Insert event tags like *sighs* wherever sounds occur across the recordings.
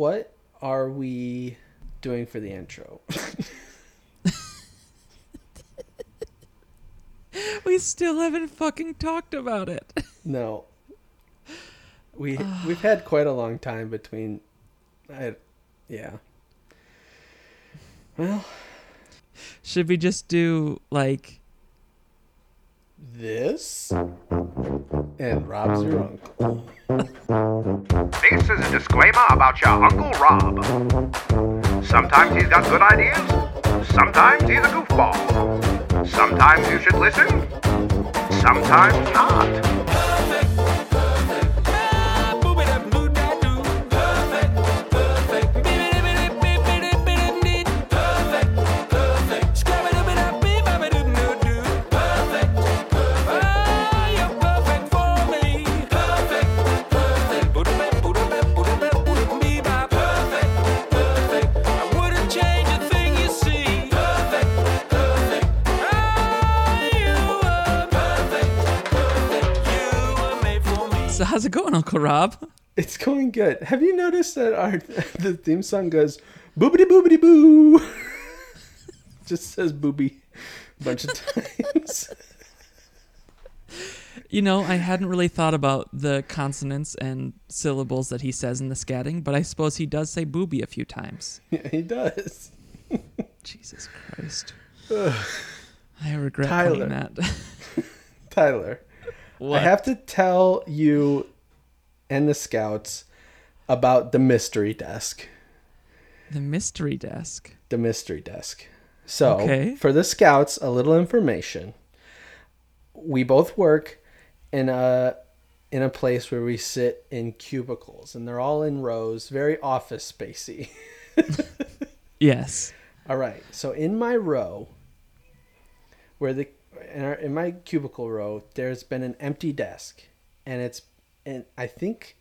what are we doing for the intro? We still haven't fucking talked about it. no. We *sighs* we've had quite a long time between I yeah. Well, Should we just do like this and Rob's your uncle. This is a disclaimer about your Uncle Rob. Sometimes he's got good ideas, sometimes he's a goofball. Sometimes you should listen, sometimes not. So how's it going, Uncle Rob? It's going good. Have you noticed that our *laughs* the theme song goes boobity boobity boo? *laughs* Just says booby a bunch of times. *laughs* You know, I hadn't really thought about the consonants and syllables that he says in the scatting, but I suppose he does say booby a few times. yeah, he does. Jesus Christ. I regret Tyler. that. Tyler, I have to tell you and the scouts about the mystery desk. the mystery desk. The mystery desk. So, Okay. for the scouts, a little information. We both work in a in a place where we sit in cubicles, and they're all in rows, very office spacey. *laughs* Yes. All right. So in my row, where the in, our, in my cubicle row, there's been an empty desk, and it's and I think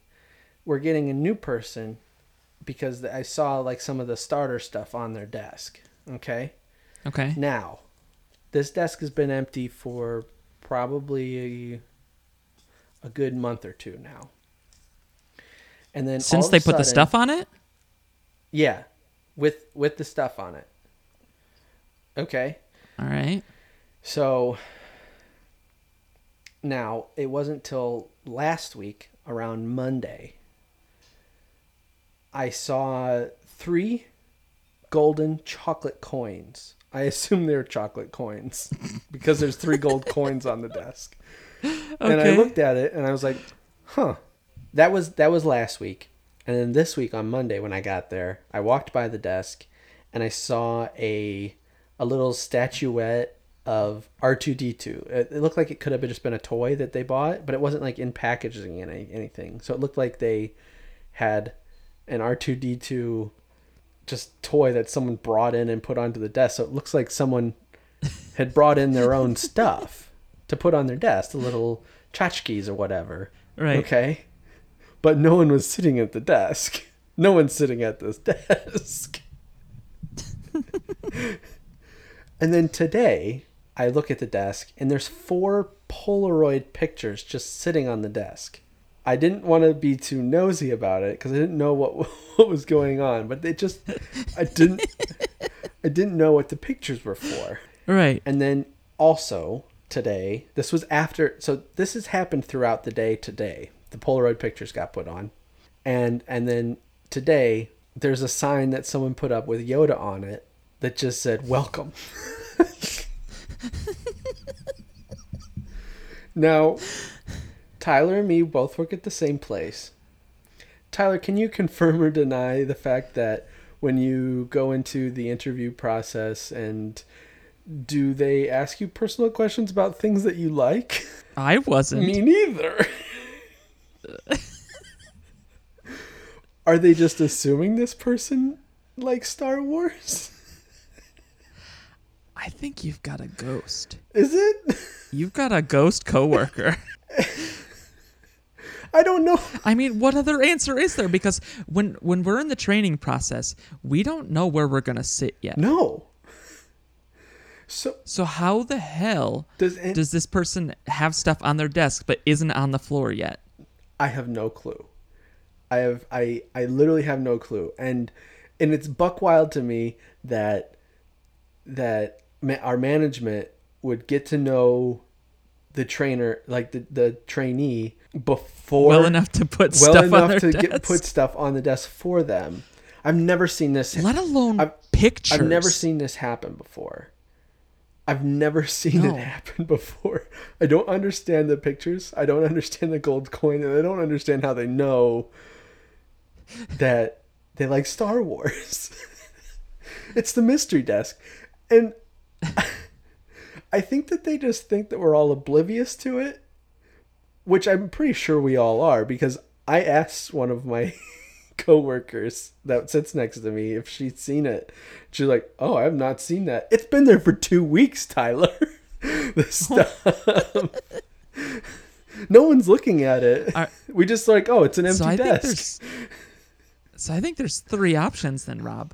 we're getting a new person because I saw like some of the starter stuff on their desk. Okay. Okay. Now, this desk has been empty for probably a, a good month or two now. And then Since they put the stuff on it? yeah, with with the stuff on it. Okay. All right. So now it wasn't till last week around Monday I saw three golden chocolate coins. I assume they're chocolate coins *laughs* because there's three gold coins on the desk. And I looked at it and I was like, "Huh." That was that was last week. And then this week on Monday when I got there, I walked by the desk and I saw a a little statuette of R2D2. It, it looked like it could have just been a toy that they bought, but it wasn't like in packaging and any, anything. So it looked like they had an R2D2 just toy that someone brought in and put onto the desk. So it looks like someone *laughs* had brought in their own stuff to put on their desk, the little tchotchkes or whatever. Right. Okay. But no one was sitting at the desk. *laughs* No one's sitting at this desk. *laughs* and then today, I look at the desk and there's four Polaroid pictures just sitting on the desk. I didn't want to be too nosy about it because I didn't know what *laughs* what was going on, but it just I didn't I didn't know what the pictures were for. Right. And then also today, this was after, so this has happened throughout the day today. The Polaroid pictures got put on. And and then today, there's a sign that someone put up with Yoda on it that just said, Welcome. *laughs* *laughs* now, Tyler and me both work at the same place. Tyler, can you confirm or deny the fact that when you go into the interview process and do they ask you personal questions about things that you like? I wasn't. Me neither. *laughs* Are they just assuming this person likes Star Wars? I think you've got a ghost. Is it? *laughs* You've got a ghost coworker. *laughs* I don't know. I mean, what other answer is there? Because when when we're in the training process, we don't know where we're gonna sit yet. No. So So how the hell does it, does this person have stuff on their desk but isn't on the floor yet? I have no clue. I have I I literally have no clue. And and it's buck wild to me that that our management would get to know the trainer like the the trainee before well enough to put well stuff enough on their to desk. get put stuff on the desk for them. I've never seen this let alone I've- pictures. I've never seen this happen before. I've never *laughs* seen No. it happen before. I don't understand the pictures. I don't understand the gold coin, and I don't understand how they know that they like Star Wars. *laughs* it's the mystery desk. And *laughs* I think that they just think that we're all oblivious to it, which I'm pretty sure we all are because I asked one of my *laughs* coworkers that sits next to me if she'd seen it. She's like, "Oh, I've not seen that. It's been there for 2 weeks, Tyler." *laughs* the stuff. no one's looking at it. Are- we just like, "Oh, it's an empty so desk." so I think there's three options then, Rob.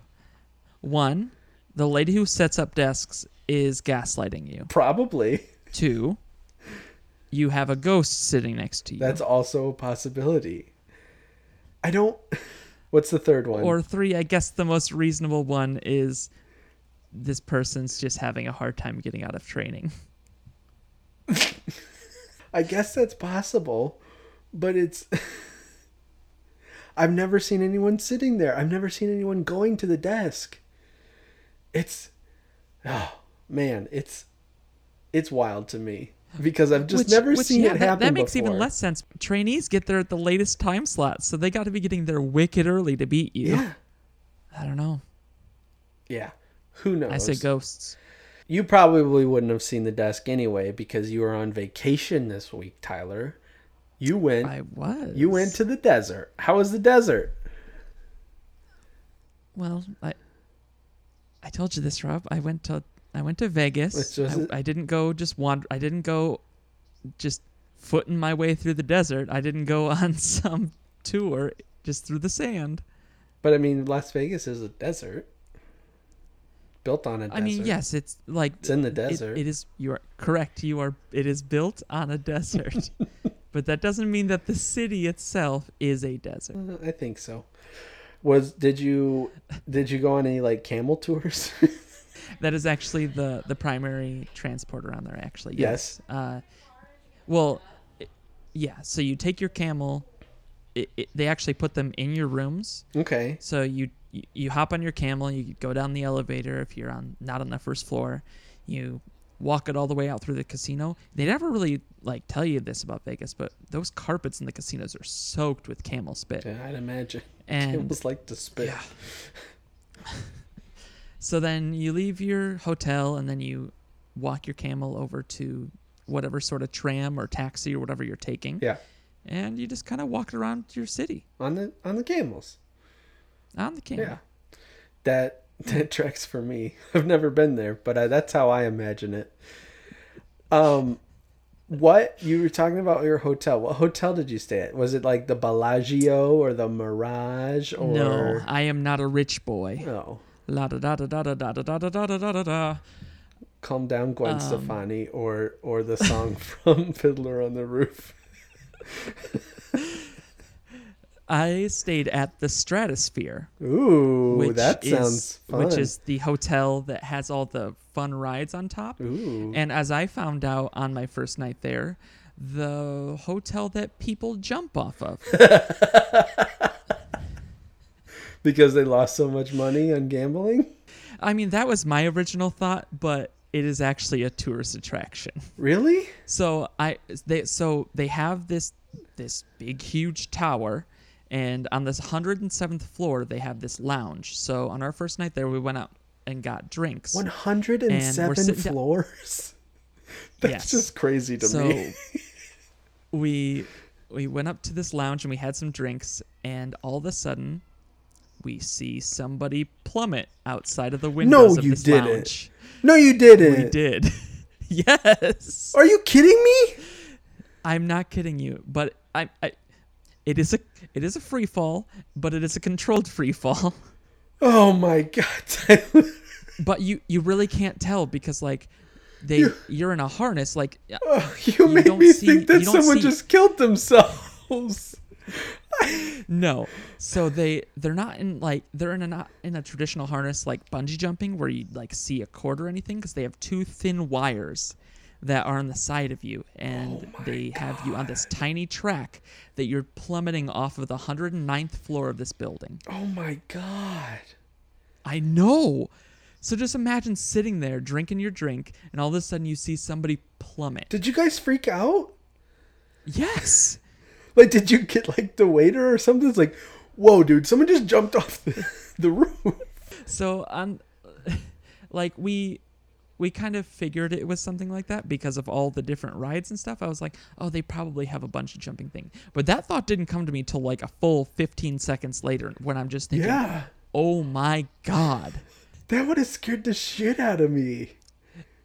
One, the lady who sets up desks is gaslighting you. Probably. *laughs* Two, you have a ghost sitting next to you. That's also a possibility. I don't *laughs* What's the third one? or three, I guess the most reasonable one is this person's just having a hard time getting out of training. *laughs* I guess that's possible, but it's. I've never seen anyone sitting there. I've never seen anyone going to the desk. It's, *sighs* oh man, it's, it's wild to me because I've just Which- never which, seen yeah, it happen. That makes even less sense. Trainees get there at the latest time slot, so they got to be getting there wicked early to beat you. Yeah, I don't know. yeah. Who knows? I say ghosts. You probably wouldn't have seen the desk anyway because you were on vacation this week, Tyler. You went. I was. You went to the desert. How was the desert? Well, I I told you this, Rob. I went to I went to Vegas. It? I, I didn't go just wander. I didn't go just footing my way through the desert. I didn't go *laughs* on some tour just through the sand. But I mean, Las Vegas is a desert. Built on a desert. I mean, yes, it's like It's in the it- desert. it is. You are correct. You are. It is built on a desert, *laughs* but that doesn't mean that the city itself is a desert. Uh, I think so. Was did you did you go on any like camel tours? *laughs* That is actually the the primary transport around there. Actually, Yes. yes. Uh, well, i- yeah. So you take your camel. It, it, they actually put them in your rooms. okay. So you you- you hop on your camel. You go down the elevator if you're on not on the first floor. You walk it all the way out through the casino. They never really like tell you this about Vegas, but those carpets in the casinos are soaked with camel spit. Yeah, I'd imagine. And Camels like to spit. yeah. *laughs* So then you leave your hotel and then you walk your camel over to whatever sort of tram or taxi or whatever you're taking. Yeah. And you just kind of walk around your city On the on the camels. on the camel. Yeah. That *laughs* that tracks for me. *laughs* I've never been there, but I, that's how I imagine it. Um, what you were talking about your hotel? What hotel did you stay at? Was it like the Bellagio or the Mirage or No, I am not a rich boy. no? La da da da da da da da da da da da da da. Calm down, Gwen Um, Stefani, or or the song *laughs* from Fiddler on the Roof. *laughs* I stayed at the Stratosphere, Ooh, which that is sounds fun. which is the hotel that has all the fun rides on top. Ooh. And as I found out on my first night there, the hotel that people jump off of. *laughs* because they lost so much money on gambling. I mean, that was my original thought, but it is actually a tourist attraction. Really? So I they so they have this this big huge tower and on this 107th floor they have this lounge. So on our first night there we went out and got drinks. One hundred and And we're seven sitting down- floors. *laughs* That's Yes. just crazy to so me. we we went up to this lounge and we had some drinks and all of a sudden we see somebody plummet outside of the windows of you didn't. lounge. No, you didn't. We did. *laughs* yes. Are you kidding me? I'm not kidding you, but I, I it is a it is a free fall, but it is a controlled free fall. *laughs* Oh my god, But you you really can't tell because like they you're in a harness like Oh, you, You made don't me see- think that someone see- just killed themselves. *laughs* no. So they they're not in like they're in a not in a traditional harness like bungee jumping where you like see a cord or anything because they have two thin wires that are on the side of you and oh they have you on this tiny track that you're plummeting off of the 109th floor of this building. Oh my god. I know. So just imagine sitting there drinking your drink and all of a sudden you see somebody plummet. Did you guys freak out? Yes. Like, did you get like the waiter or something? It's like, whoa, dude, someone just jumped off the, *laughs* the roof. So on um, *laughs* like we we kind of figured it was something like that because of all the different rides and stuff. I was like, oh, they probably have a bunch of jumping thing. But that thought didn't come to me till like a full 15 seconds later when I'm just thinking, Yeah. oh my god. That would have scared the shit out of me.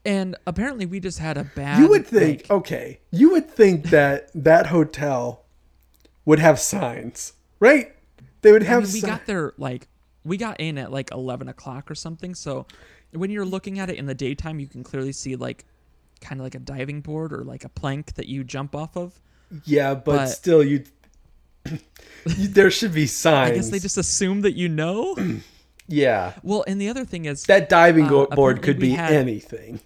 And apparently we just had a bad You would think, like- okay, you would think that that hotel would have signs, right? They would I have mean, we si- got there like we got in at like 11 o'clock or something. So when you're looking at it in the daytime, you can clearly see like kind of like a diving board or like a plank that you jump off of. Yeah, but, but- still, you. *coughs* There should be signs. I guess they just assume that you know. *clears throat* Yeah, well, and the other thing is that diving Uh, board could be had- anything.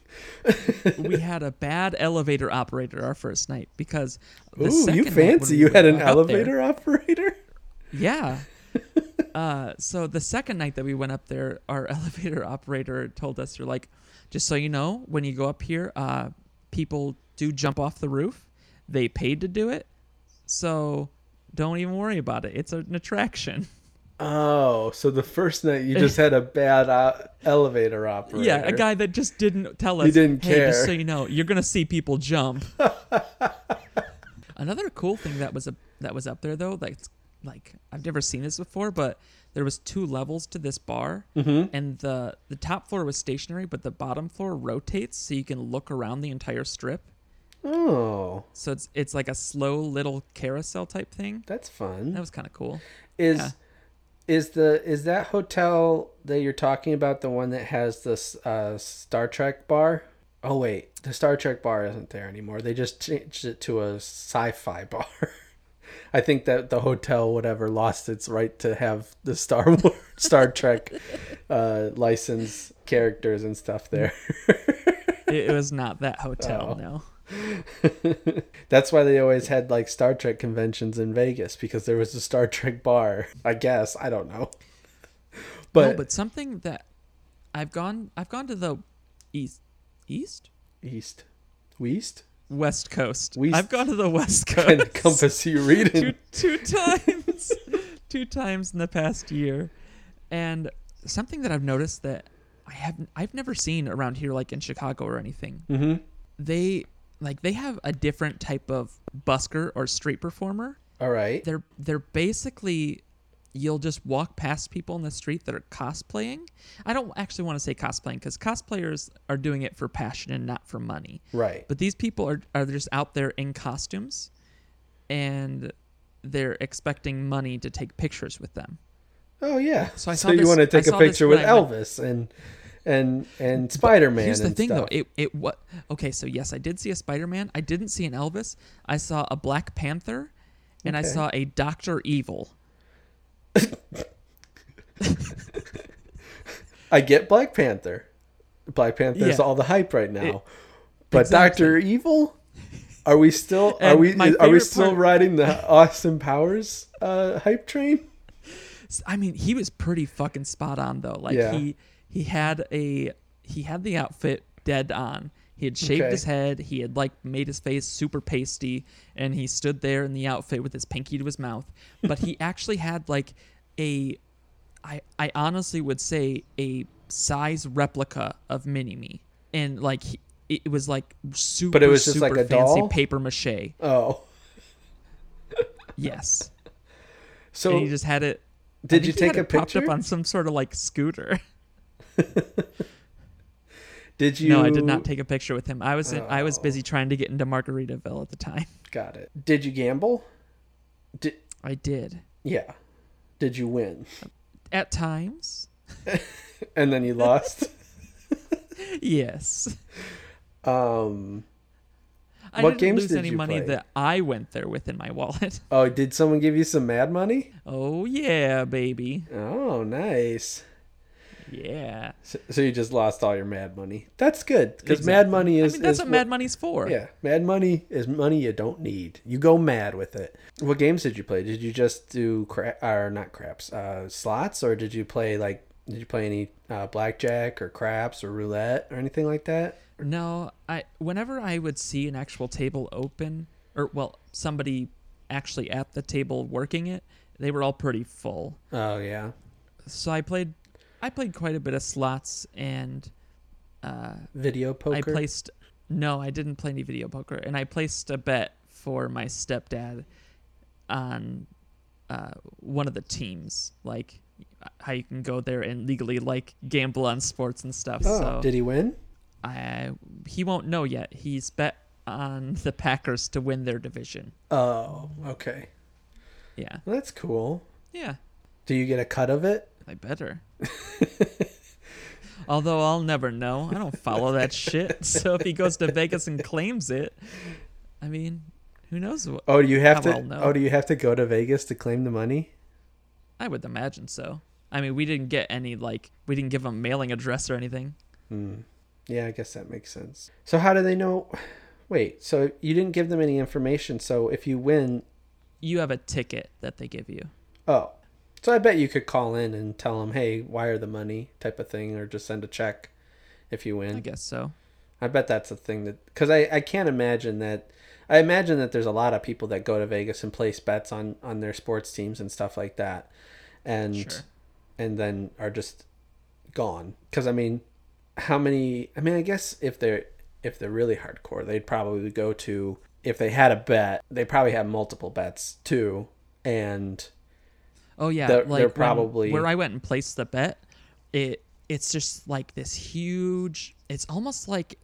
*laughs* we had a bad elevator operator our first night because the Ooh, you fancy! we You had an up there- elevator operator. yeah. *laughs* uh, so the second night that we went up there, our *laughs* elevator operator told us, "You're like, just so you know, when you go up here, uh, people do jump off the roof. They paid to do it, so don't even worry about it. It's an attraction." Oh, so the first night you just had a bad uh, elevator operator. Yeah, a guy that just didn't tell us. He didn't hey, just so you know, you're gonna see people jump. *laughs* Another cool thing that was a that was up there though, like like I've never seen this before, but there was two levels to this bar, Mm-hmm. and the the top floor was stationary, but the bottom floor rotates so you can look around the entire strip. Oh, So it's it's like a slow little carousel type thing. that's fun. That was kind of cool. is yeah. Is the is that hotel that you're talking about the one that has this uh, Star Trek bar? Oh wait, the Star Trek bar isn't there anymore. They just changed it to a sci-fi *laughs* bar. I think that the hotel whatever lost its right to have the Star Wars, *laughs* Star Trek uh, license characters and stuff there. *laughs* It, was not that hotel, Oh. no. *laughs* That's why they always had like Star Trek conventions in Vegas because there was a Star Trek bar. I guess I don't know, *laughs* but, no, but something that I've gone I've gone to the east east East, West, west coast. West- I've gone to the west *laughs* coast kind of compass you reading. two two times, two times in the past year, and something that I've noticed that I haven't I've never seen around here like in Chicago or anything. Mm-hmm. They like they have a different type of busker or street performer. All right. they're they're basically you'll just walk past people in the street that are cosplaying. I don't actually want to say cosplaying because cosplayers are doing it for passion and not for money. Right. But these people are are just out there in costumes, and they're expecting money to take pictures with them. Oh yeah. So I so you this- want to take a picture with went- Elvis and and and Spider Man. Here's the thing, stuff. though. It it what? Okay, so yes, I did see a Spider Man. I didn't see an Elvis. I saw a Black Panther, and I saw a Doctor Evil. I get Black Panther. Black Panther's Yeah. all the hype right now. It- but exactly. Doctor Evil. Are we still? *laughs* Are we? Are we still part- riding the Austin Powers uh, hype train? I mean, he was pretty fucking spot on though. Like Yeah. he he had a he had the outfit dead on. He had shaved Okay. his head. He had like made his face super pasty, and he stood there in the outfit with his pinky to his mouth. But he *laughs* actually had like a, I I honestly would say a size replica of Mini Me, and like he, it was like super. But it was just like a fancy doll? paper mache. Oh, Yes, *laughs* so and he just had it. Did you take had a picture? up on some sort of like scooter? *laughs* *laughs* did you? No, I did not take a picture with him. I was in, I was Oh. busy trying to get into Margaritaville at the time. Got it. Did you gamble? Did I did yeah? Did you win? at times. *laughs* And then you lost. *laughs* Yes, um. I What didn't lose did any money play? that I went there with in my wallet. Oh, did someone give you some mad money? Oh yeah, baby. Oh, nice. Yeah. So, so you just lost all your mad money. That's good because Exactly. mad money is. I mean, that's is what mad money's for. Yeah, mad money is money you don't need. You go mad with it. What games did you play? Did you just do crap or not craps, uh, slots, or did you play like? Did you play any uh, blackjack or craps or roulette or anything like that? No, I whenever I would see an actual table open, or well, somebody actually at the table working it, they were all pretty full. Oh yeah, So I played, I played quite a bit of slots, and uh, video poker. I placed. No, I didn't play any video poker, and I placed a bet for my stepdad on uh, one of the teams, like how you can go there and legally like gamble on sports and stuff. Oh, so did he win? I he won't know yet. He's bet on the Packers to win their division. Oh, okay. Yeah, Well, that's cool. yeah, Do you get a cut of it? I better. Although I'll never know. I don't follow that *laughs* shit. So if he goes to Vegas and claims it, I mean, who knows what? Oh, do you have to? Oh, do you have to go to Vegas to claim the money? I would imagine so. I mean, we didn't get any like we didn't give him a mailing address or anything. Hmm. Yeah, I guess that makes sense. So how do they know? Wait, so you didn't give them any information. So if you win, You have a ticket that they give you. oh, so I bet you could call in and tell them, hey, wire the money, type of thing, or just send a check if you win. I guess so. I bet that's a thing that because I, I can't imagine that. I imagine that there's a lot of people that go to Vegas and place bets on on their sports teams and stuff like that, and Sure. and then are just gone. Because I mean, how many? I mean, I guess if they're if they're really hardcore, they'd probably go to if they had a bet, they probably have multiple bets too, and Oh yeah, They're- like they're probably- where I went and placed the bet. It it's just like this huge. It's almost like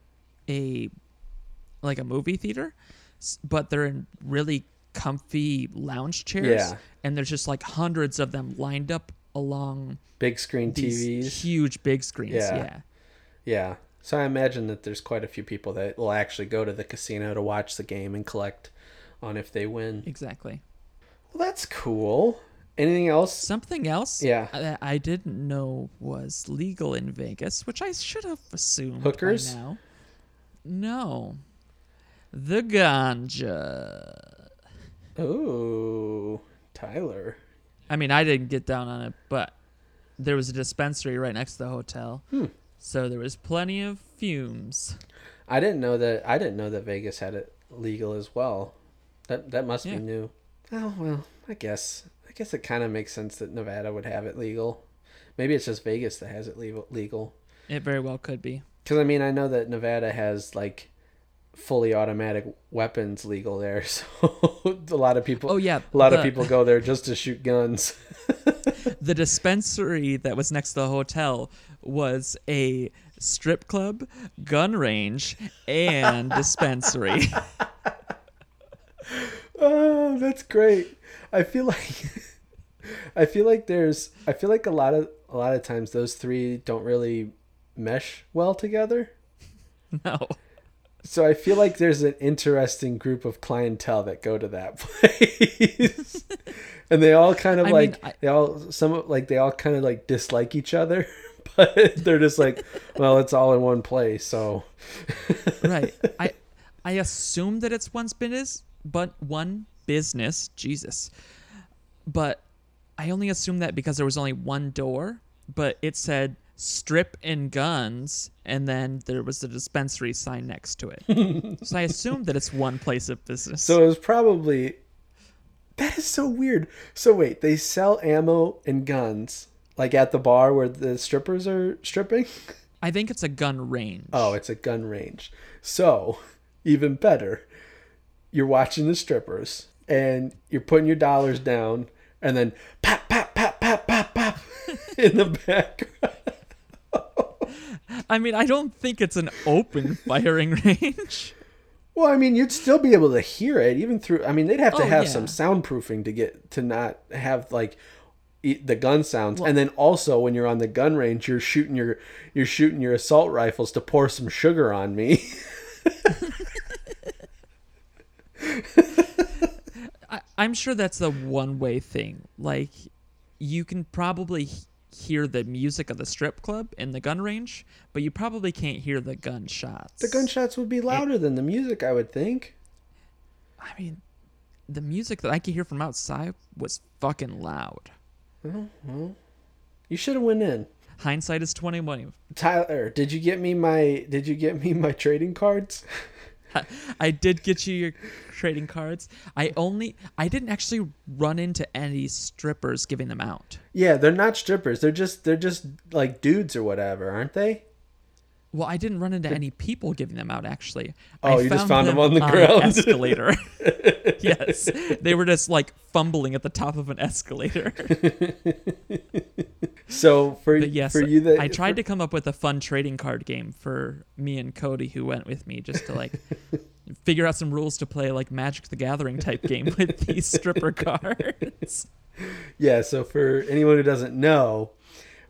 a like a movie theater, but they're in really comfy lounge chairs. Yeah. and there's just like hundreds of them lined up along big screen TVs. huge big screens. Yeah. yeah. Yeah. So I imagine that there's quite a few people that will actually go to the casino to watch the game and collect on if they win. exactly. Well, that's cool. Anything else? Something else Yeah. that I didn't know was legal in Vegas, which I should have assumed by Hookers? now. No. The ganja. Ooh, Tyler. I mean, I didn't get down on it, but there was a dispensary right next to the hotel. Hmm. So there was plenty of fumes. I didn't know that. I didn't know that Vegas had it legal as well. That that must Yeah. be new. Oh well, I guess. I guess it kind of makes sense that Nevada would have it legal. Maybe it's just Vegas that has it legal. It very well could be. Because I mean, I know that Nevada has like fully automatic weapons legal there, *laughs* so a lot of people. Oh yeah, A lot of people go there just to shoot guns. *laughs* The dispensary that was next to the hotel was a strip club, gun range, and dispensary. *laughs* Oh, that's great. I feel like *laughs* I feel like there's I feel like a lot of a lot of times those three don't really mesh well together. *laughs* no. So I feel like there's an interesting group of clientele that go to that *laughs* place. and they all kind of I like mean, I- they all some of- like they all kind of like dislike each other, but they're just like, well, it's all in one place, so right. I I assume that it's one's business, but one business, Jesus. But I only assume that because there was only one door, but it said strip and guns and then there was the dispensary sign next to it. *laughs* so I assume that it's one place of business. So it was probably. That is so weird. So wait, they sell ammo and guns like at the bar where the strippers are stripping. I think it's a gun range. Oh, it's a gun range. So even better, you're watching the strippers and you're putting your dollars down, and then pop, pop, pop, pop, pop, pop *laughs* in the background. I mean, I don't think it's an open *laughs* firing range. Well, I mean, you'd still be able to hear it even through. I mean, they'd have to Oh, have yeah. some soundproofing to get to not have like the gun sounds. and then also when you're on the gun range, you're shooting your you're shooting your assault rifles to pour some sugar on me. *laughs* I'm sure that's the one way thing. Like, you can probably hear the music of the strip club in the gun range, but you probably can't hear the gunshots. The gunshots would be louder than the music, I would think. I mean, the music that I could hear from outside was fucking loud. Mm-hmm. You should have went in. Hindsight is 2020. Tyler, did you get me my did you get me my trading cards? *laughs* *laughs* I did get you your trading cards. I only I didn't actually run into any strippers giving them out. Yeah, they're not strippers. They're just they're just like dudes or whatever, aren't they? Well, I didn't run into any people giving them out actually. Oh, I you just found them on the ground. An escalator. *laughs* *laughs* yes, they were just like fumbling at the top of an escalator. *laughs* So for But yes, for you that I tried to come up with a fun trading card game for me and Cody, who went with me, just to like figure out some rules to play like Magic the Gathering type game with these stripper cards. Yeah, so for anyone who doesn't know,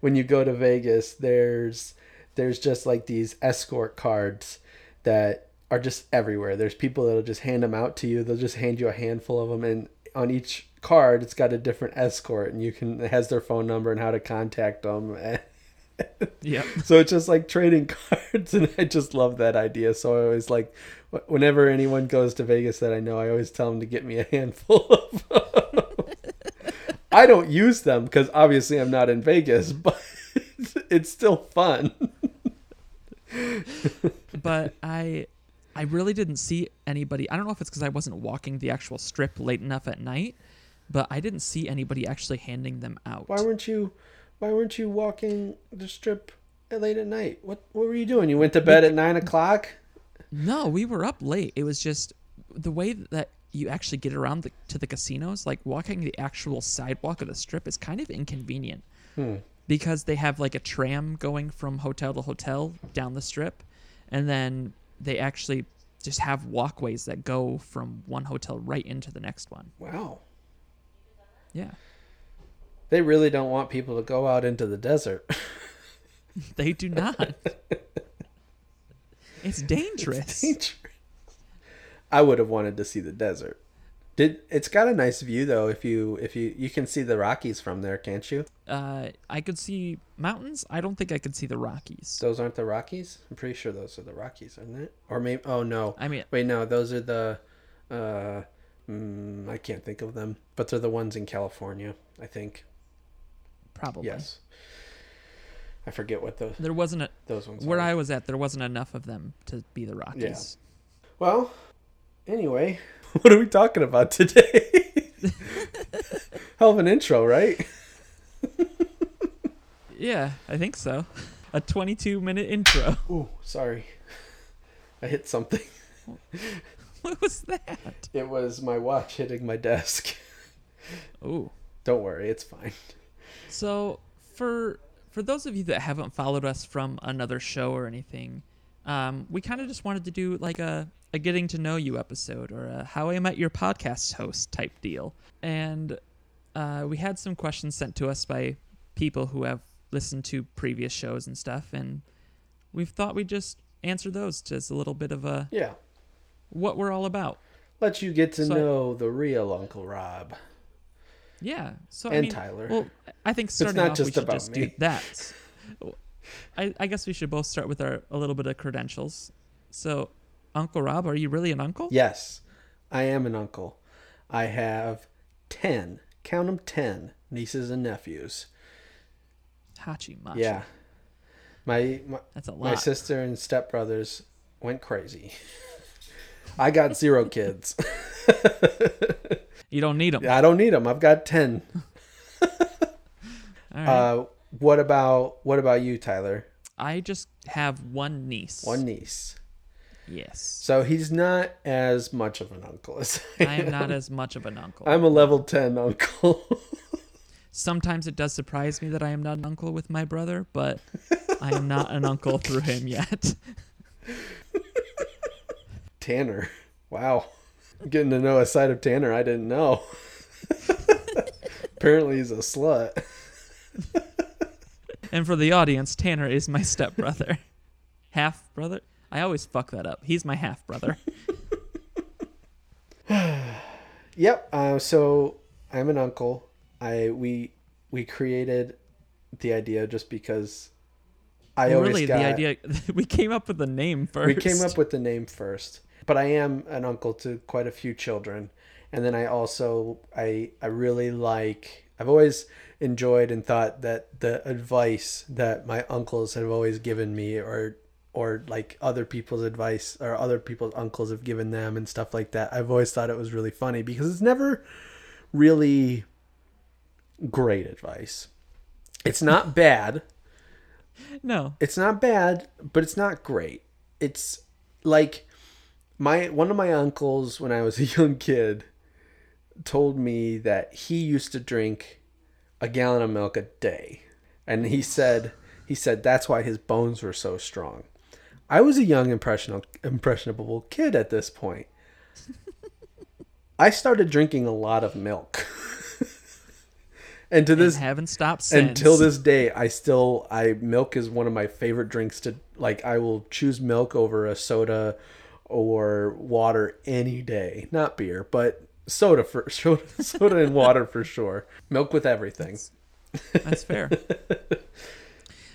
when you go to Vegas, there's there's just like these escort cards that are just everywhere. There's people that'll just hand them out to you. They'll just hand you a handful of them and on each card it's got a different escort and you can it has their phone number and how to contact them. *laughs* Yep. so it's just like trading *laughs* cards and I just love that idea. So I always like whenever anyone goes to Vegas that I know, I always tell them to get me a handful of them. *laughs* I don't use them because obviously I'm not in Vegas, but it's still fun. *laughs* but I I really didn't see anybody. I don't know if it's because I wasn't walking the actual strip late enough at night, but I didn't see anybody actually handing them out. Why weren't you why weren't you walking the strip late at night? What what were you doing? You went to bed at nine o'clock? No, we were up late. It was just the way that you actually get around the, to the casinos. Like walking the actual sidewalk of the strip is kind of inconvenient hmm. Because they have like a tram going from hotel to hotel down the strip, and then they actually just have walkways that go from one hotel right into the next one. Wow. Yeah, They really don't want people to go out into the desert. *laughs* they do not. it's dangerous. dangerous. I would have wanted to see the desert. Did it's got a nice view though if you if you you can see the Rockies from there, can't you? Uh, I could see mountains. I don't think I could see the Rockies. Those aren't the Rockies? I'm pretty sure those are the Rockies, aren't they? Or maybe oh no. I mean, Wait, no, those are the uh mm, I can't think of them, but they're the ones in California, I think. probably. Yes. I forget what those There wasn't a those ones where. I was at. There wasn't enough of them to be the Rockies. Yeah. Well, anyway, *laughs* what are we talking about today? Hell of an intro, right? Yeah, I think so. A 22 minute intro. Ooh, sorry. I hit something. what was that? It was my watch hitting my desk. Oh, Don't worry, it's fine. so for for those of you that haven't followed us from another show or anything, um, we kind of just wanted to do like a a getting to know you episode or a how I met your podcast host type deal, and uh, we had some questions sent to us by people who have listened to previous shows and stuff, and we've thought we'd just answer those just a little bit of a Yeah. what we're all about. Let you get to So I- know the real Uncle Rob. Yeah. So I And mean, Tyler. Well, I think starting not off, just we should about just me. do that. *laughs* I, I guess we should both start with our a little bit of credentials. So, Uncle Rob, are you really an uncle? Yes, I am an uncle. I have 10, count them 10 nieces and nephews. Hachi Machi. Yeah. My, my That's a lot. my sister and stepbrothers went crazy. I got zero *laughs* kids. You don't need them. I don't need them. I've got 10. *laughs* All right. Uh, what about what about you, Tyler? I just have one niece. One niece. Yes. So he's not as much of an uncle as I, I am not as much of an uncle. I'm a level 10 uncle. Sometimes it does surprise me that I am not an uncle with my brother, but I am not an uncle through him yet. Tanner. Wow. Getting to know a side of Tanner I didn't know. Apparently he's a slut. And for the audience, Tanner is my stepbrother. half brother? I always fuck that up. He's my half brother. *laughs* *sighs* Yep. Uh, so I'm an uncle. I we we created the idea just because I Well, always really, got, the idea *laughs* we came up with the name first. we came up with the name first but i am an uncle to quite a few children and then i also i i really like i've always enjoyed and thought that the advice that my uncles have always given me or or like other people's advice or other people's uncles have given them and stuff like that i've always thought it was really funny because it's never really great advice it's not *laughs* bad no. it's not bad, but it's not great. It's like my one of my uncles when I was *laughs* a young kid told me that he used to drink a gallon of milk a day. And he said he said that's why his bones were so strong. I was a young impressionable impressionable kid at this point. *laughs* I started drinking a lot of milk. *laughs* and to this and haven't stopped since. until this day i still i milk is one of my favorite drinks to like i will choose milk over a soda or water any day not beer but soda for *laughs* soda, soda and water for sure milk with everything That's fair.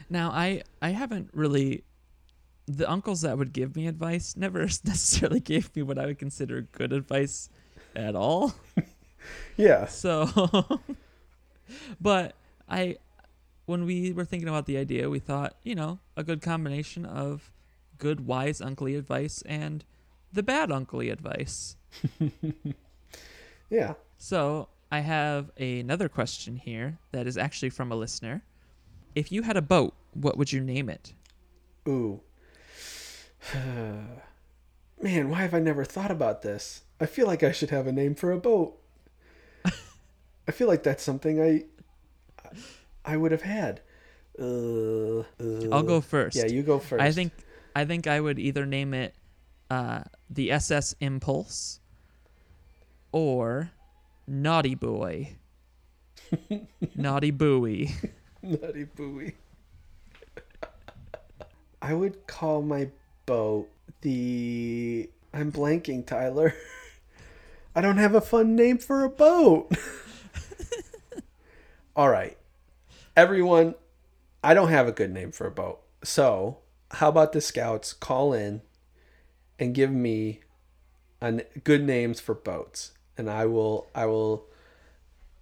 now, I I haven't really the uncles that would give me advice never *laughs* necessarily gave me what I would consider good advice at all. *laughs* yeah So, *laughs* but I, when we were thinking about the idea, we thought, you know, a good combination of good, wise uncly advice and the bad uncly advice. yeah So, I have another question here that is actually from a listener. If you had a boat, what would you name it? ooh *sighs* man why have i never thought about this i feel like i should have a name for a boat i feel like that's something i i would have had uh, I'll uh, go first. Yeah, you go first. I think I think I would either name it uh, the SS Impulse or Naughty Boy. *laughs* Naughty Buoy. Naughty Buoy. I would call my boat the. I'm blanking, Tyler. *laughs* I don't have a fun name for a boat. *laughs* All right. Everyone, I don't have a good name for a boat. So, how about the scouts call in and give me an good names for boats and I will I will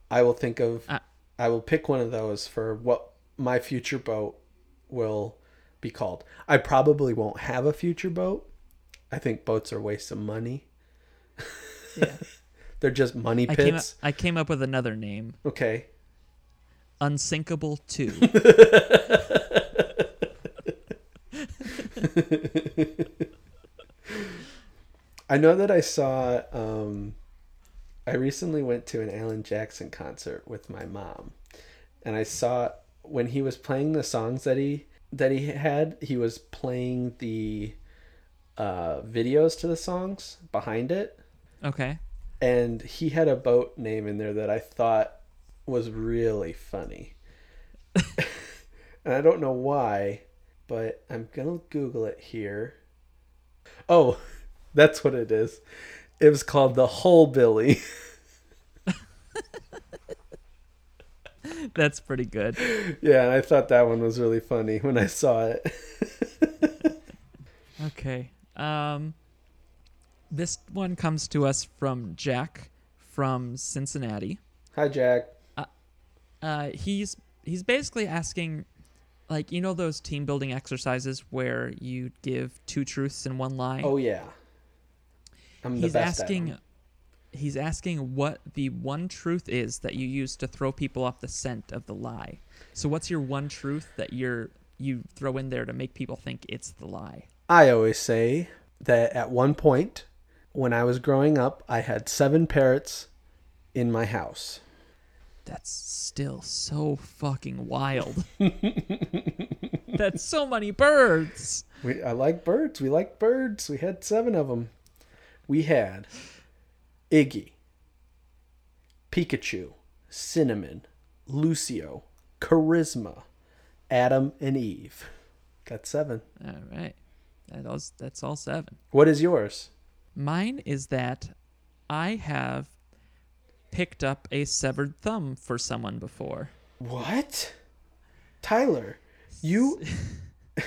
I will think of Uh, I will pick one of those for what my future boat will be called. I probably won't have a future boat. I think boats are waste of money. Yeah. *laughs* They're just money I came, up, pits. I came up with another name Okay. Unsinkable 2. *laughs* I know that I saw um I recently went to an Alan Jackson concert with my mom. And I saw when he was playing the songs that he that he had, he was playing the uh videos to the songs behind it Okay. and he had a boat name in there that I thought was really funny. *laughs* and I don't know why, but I'm going to Google it here. Oh, *laughs* that's what it is. It was called the Hull *laughs* *laughs* That's pretty good. yeah, I thought that one was really funny when I saw it. *laughs* Okay. Um this one comes to us from Jack from Cincinnati. Hi, Jack. uh, he's he's basically asking, like you know those team building exercises where you give two truths and one lie. Oh, yeah. I'm the he's asking at asking, 'em. He's asking what the one truth is that you use to throw people off the scent of the lie. So what's your one truth that you're you throw in there to make people think it's the lie? I always say that at one point when I was growing up, I had seven parrots in my house. That's still so fucking wild. *laughs* That's so many birds. We, I like birds. We like birds. We had seven of them. We had Iggy, Pikachu, Cinnamon, Lucio, Charisma, Adam, and Eve. Got seven. All right, that that's all seven. What is yours? Mine is that I have picked up a severed thumb for someone before. What? Tyler, you *laughs*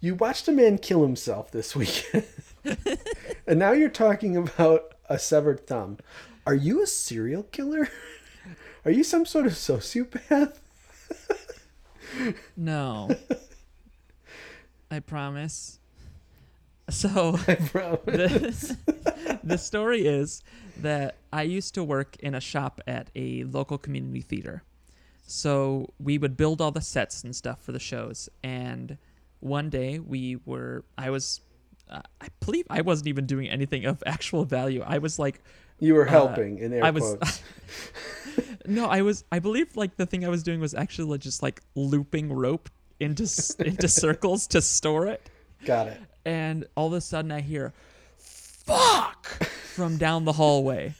you watched a man kill himself this weekend. *laughs* and now you're talking about a severed thumb. Are you a serial killer? *laughs* Are you some sort of sociopath? No. *laughs* I promise. So *laughs* I promise. the, the story is that I used to work in a shop at a local community theater. So we would build all the sets and stuff for the shows. And one day we were, I was, uh, I believe I wasn't even doing anything of actual value. I was like, You were helping in air I was- quotes. *laughs* no, I was, I believe like the thing I was doing was actually like, just like looping rope into *laughs* into circles to store it. Got it. and all of a sudden I hear "fuck" from down the hallway,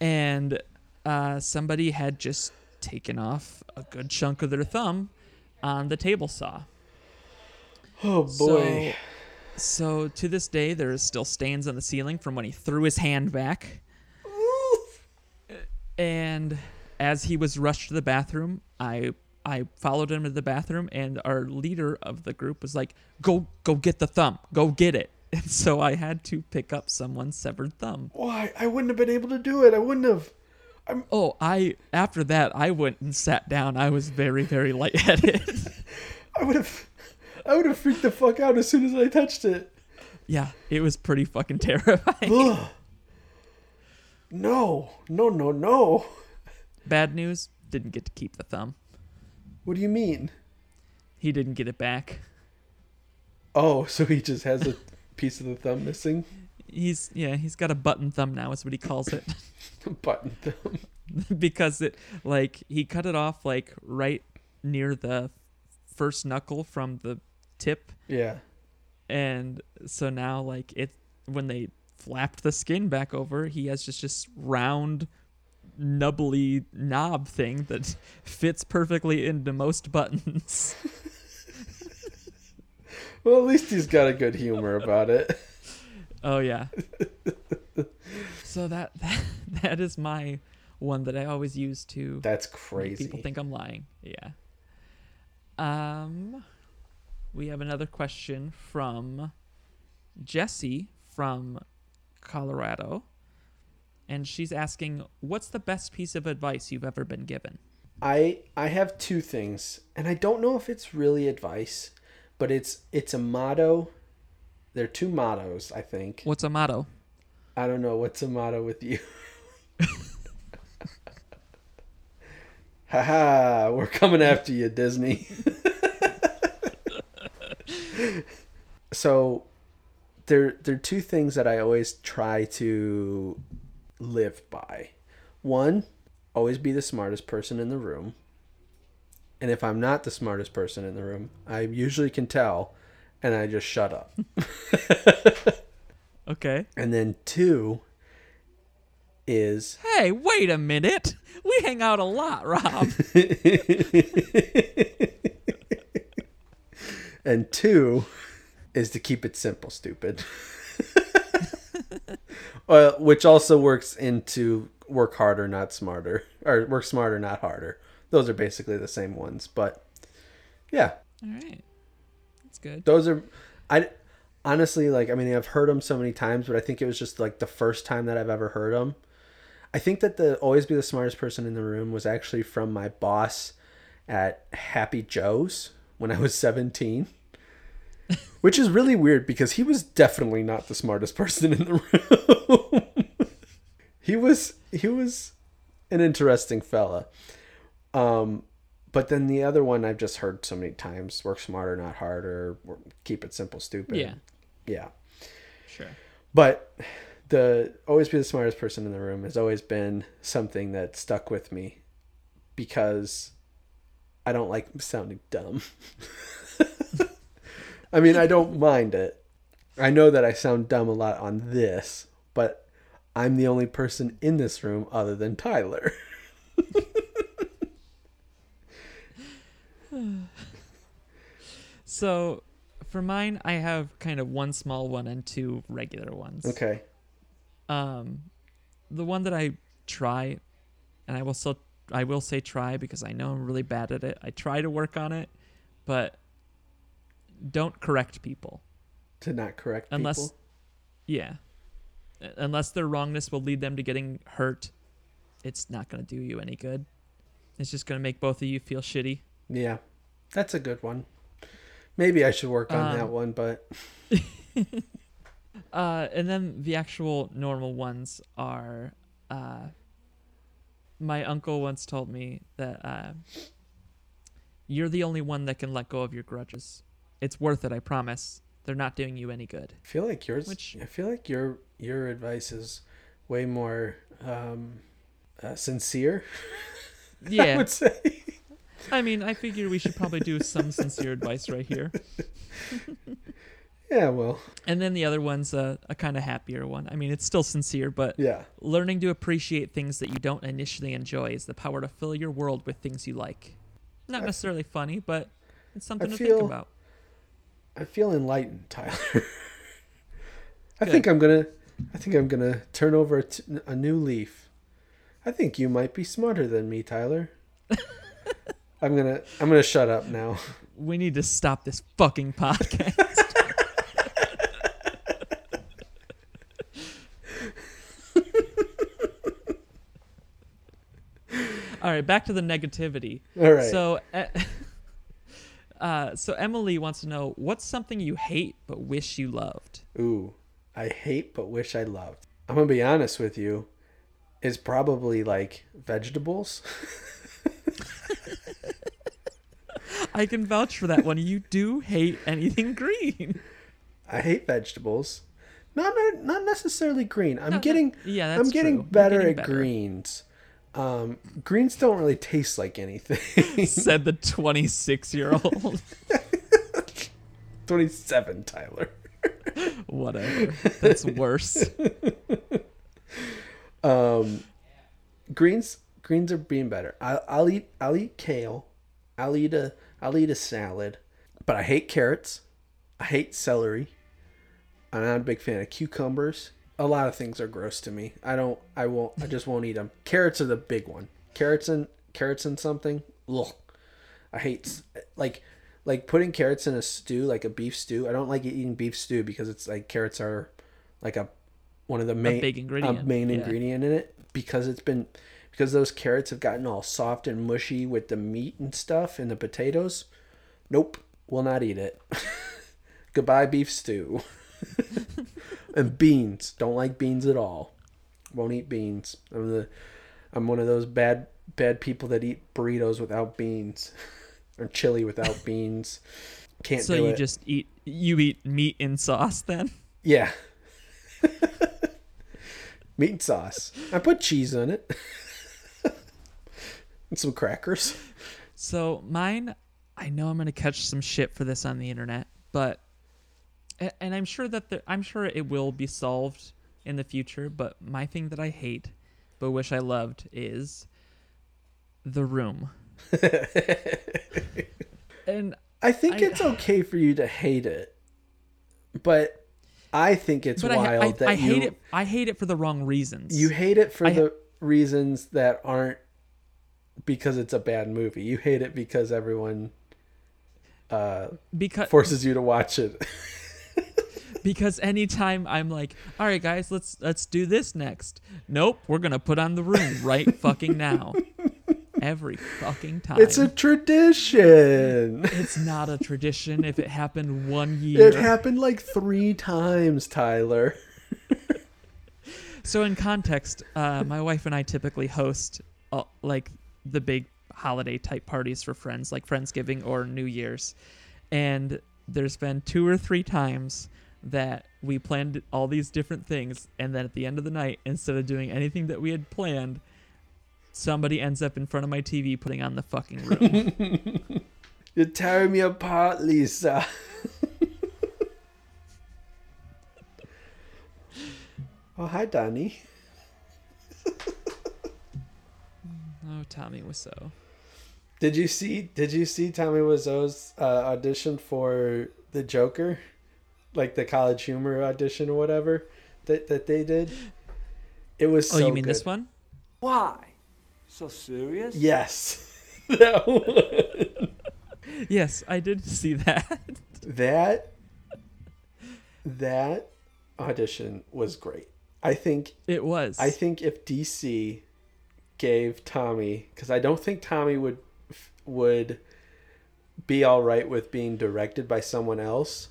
and uh, somebody had just taken off a good chunk of their thumb on the table saw. Oh boy. So, so to this day, there is still stains on the ceiling from when he threw his hand back. And as he was rushed to the bathroom, I I followed him to the bathroom, and our leader of the group was like, "Go, go get the thumb. Go get it." *laughs* And so I had to pick up someone's severed thumb. Why? I wouldn't have been able to do it. I wouldn't have. I'm... Oh, I after that I went and sat down. I was very, very lightheaded. *laughs* I would have. I would have freaked the fuck out as soon as I touched it. yeah, it was pretty fucking *laughs* terrifying. Ugh. No, no, no, no. Bad news: didn't get to keep the thumb. What do you mean? He didn't get it back. Oh, *laughs* so he just has a piece of the thumb missing? He's yeah, he's got a button thumb now. Is what he calls it. *laughs* Button thumb. because it like he cut it off like right near the first knuckle from the tip Yeah. and so now like it when they flapped the skin back over he has just just round nubbly knob thing that *laughs* fits perfectly into most buttons *laughs* Well, at least he's got a good humor about it. *laughs* oh yeah so that, that that is my one that i always use to That's make crazy. people think I'm lying. Yeah. Um, we have another question from Jesse from Colorado, and she's asking, "What's the best piece of advice you've ever been given?" I I have two things, and I don't know if it's really advice, but it's it's a motto. There are two mottos, I think. What's a motto? I don't know what's a motto with you. *laughs* *laughs* Haha, we're coming after you, Disney. *laughs* so there there are two things that I always try to live by. One, always be the smartest person in the room. And if I'm not the smartest person in the room, I usually can tell and I just shut up. *laughs* Okay. And then two is Hey, wait a minute. We hang out a lot, Rob. *laughs* and two is to keep it simple, stupid. *laughs* uh, which also works into work harder, not smarter, or work smarter, not harder. Those are basically the same ones, but yeah, All right. That's good. those are. I honestly like. I mean, I've heard them so many times, but I think it was just like the first time that I've ever heard them. I think that the always be the smartest person in the room was actually from my boss at Happy Joe's when I was 17. Which is really weird because he was definitely not the smartest person in the *laughs* room. he was he was an interesting fella. Um but then the other one I've just heard so many times, work smarter not harder, keep it simple stupid. Yeah. Yeah. Sure. But the always be the smartest person in the room has always been something that stuck with me because I don't like sounding dumb. *laughs* I mean, I don't mind it. I know that I sound dumb a lot on this, but I'm the only person in this room other than Tyler. *laughs* So, for mine, I have kind of one small one and two regular ones. Okay. Um, the one that I try and I will still I will say try because I know I'm really bad at it. I try to work on it, but don't correct people To not correct unless people. yeah. Uh, Unless their wrongness will lead them to getting hurt, it's not going to do you any good. It's just going to make both of you feel shitty. Yeah, that's a good one. Maybe I should work on that Um, one, but *laughs* Uh, and then the actual normal ones are uh, my uncle once told me that uh, you're the only one that can let go of your grudges. It's worth it, I promise. They're not doing you any good. I feel like yours. Which- I feel like your your advice is way more um, uh, sincere. *laughs* I would say. I mean, I figure we should probably do some sincere advice right here. *laughs* Yeah, well, And then the other one's a, a kind of happier one. I mean, it's still sincere, but yeah. learning to appreciate things that you don't initially enjoy is the power to fill your world with things you like. Not I- necessarily funny, but it's something to feel- think about. I feel enlightened, Tyler. *laughs* I Good. think I'm gonna. I think I'm gonna turn over a, t- a new leaf. I think you might be smarter than me, Tyler. *laughs* I'm gonna. I'm gonna shut up now. We need to stop this fucking podcast. *laughs* All right, back to the negativity. All right. So, *laughs* uh, so Emily wants to know what's something you hate but wish you loved. Ooh, I hate but wish I loved. I'm gonna be honest with you. Is probably like vegetables. *laughs* I can vouch for that one. You do hate anything green. I hate vegetables. Not not, necessarily green. I'm No, no, getting yeah, I'm getting better getting at better. greens. Um, greens don't really taste like anything. *laughs* Said the 26 year old. *laughs* 27, Tyler. Whatever. That's worse. *laughs* Um, greens greens are being better. I, I'll eat I'll eat kale. I'll eat a I'll eat a salad, but I hate carrots. I hate celery. I'm not a big fan of cucumbers. A lot of things are gross to me. I don't. I won't. I just won't eat them. Carrots are the big one. Carrots and carrots and something. Ugh. I hate like like putting carrots in a stew, like a beef stew. I don't like eating beef stew because it's like carrots are like a one of the main big ingredient, a main yeah. ingredient in it because it's been because those carrots have gotten all soft and mushy with the meat and stuff and the potatoes. Nope, will not eat it. *laughs* Goodbye beef stew. *laughs* *laughs* and beans. Don't like beans at all. Won't eat beans. I'm the I'm one of those bad bad people that eat burritos without beans *laughs* or chili without *laughs* beans. Can't So you it. just eat you eat meat in sauce then? Yeah. *laughs* Meat and sauce. I put cheese on it. and some crackers. So mine, I know I'm gonna catch some shit for this on the internet, but and I'm sure that there, I'm sure it will be solved in the future. But my thing that I hate, but wish I loved, is the room. *laughs* and I think I- it's okay for you to hate it. But I think it's but I, wild I, that I you hate it. I hate it for the wrong reasons. you hate it for the reasons that aren't because it's a bad movie. You hate it because everyone uh, because forces you to watch it. *laughs* because anytime I'm like, all right, guys, let's let's do this next. Nope, we're gonna put on the room right fucking now. *laughs* Every fucking time. it's a tradition. It's not a tradition if it happened one year. It happened like three times, Tyler. so in context, uh, my wife and I typically host uh, like the big holiday type parties for friends, like Friendsgiving or New Year's, and there's been two or three times that we planned all these different things, and then at the end of the night, instead of doing anything that we had planned, somebody ends up in front of my TV putting on the fucking room. *laughs* You're tearing me apart, Lisa. *laughs* oh, hi, danny oh, Tommy Wiseau. Did you see? Did you see Tommy Wiseau's uh, audition for the Joker, like the College Humor audition or whatever that that they did? It was. Oh, so you mean good. this one? Why? So serious? Yes. *laughs* that one. Yes, I did see that. that that audition was great. I think It was. I think if DC gave Tommy cuz I don't think Tommy would would be all right with being directed by someone else,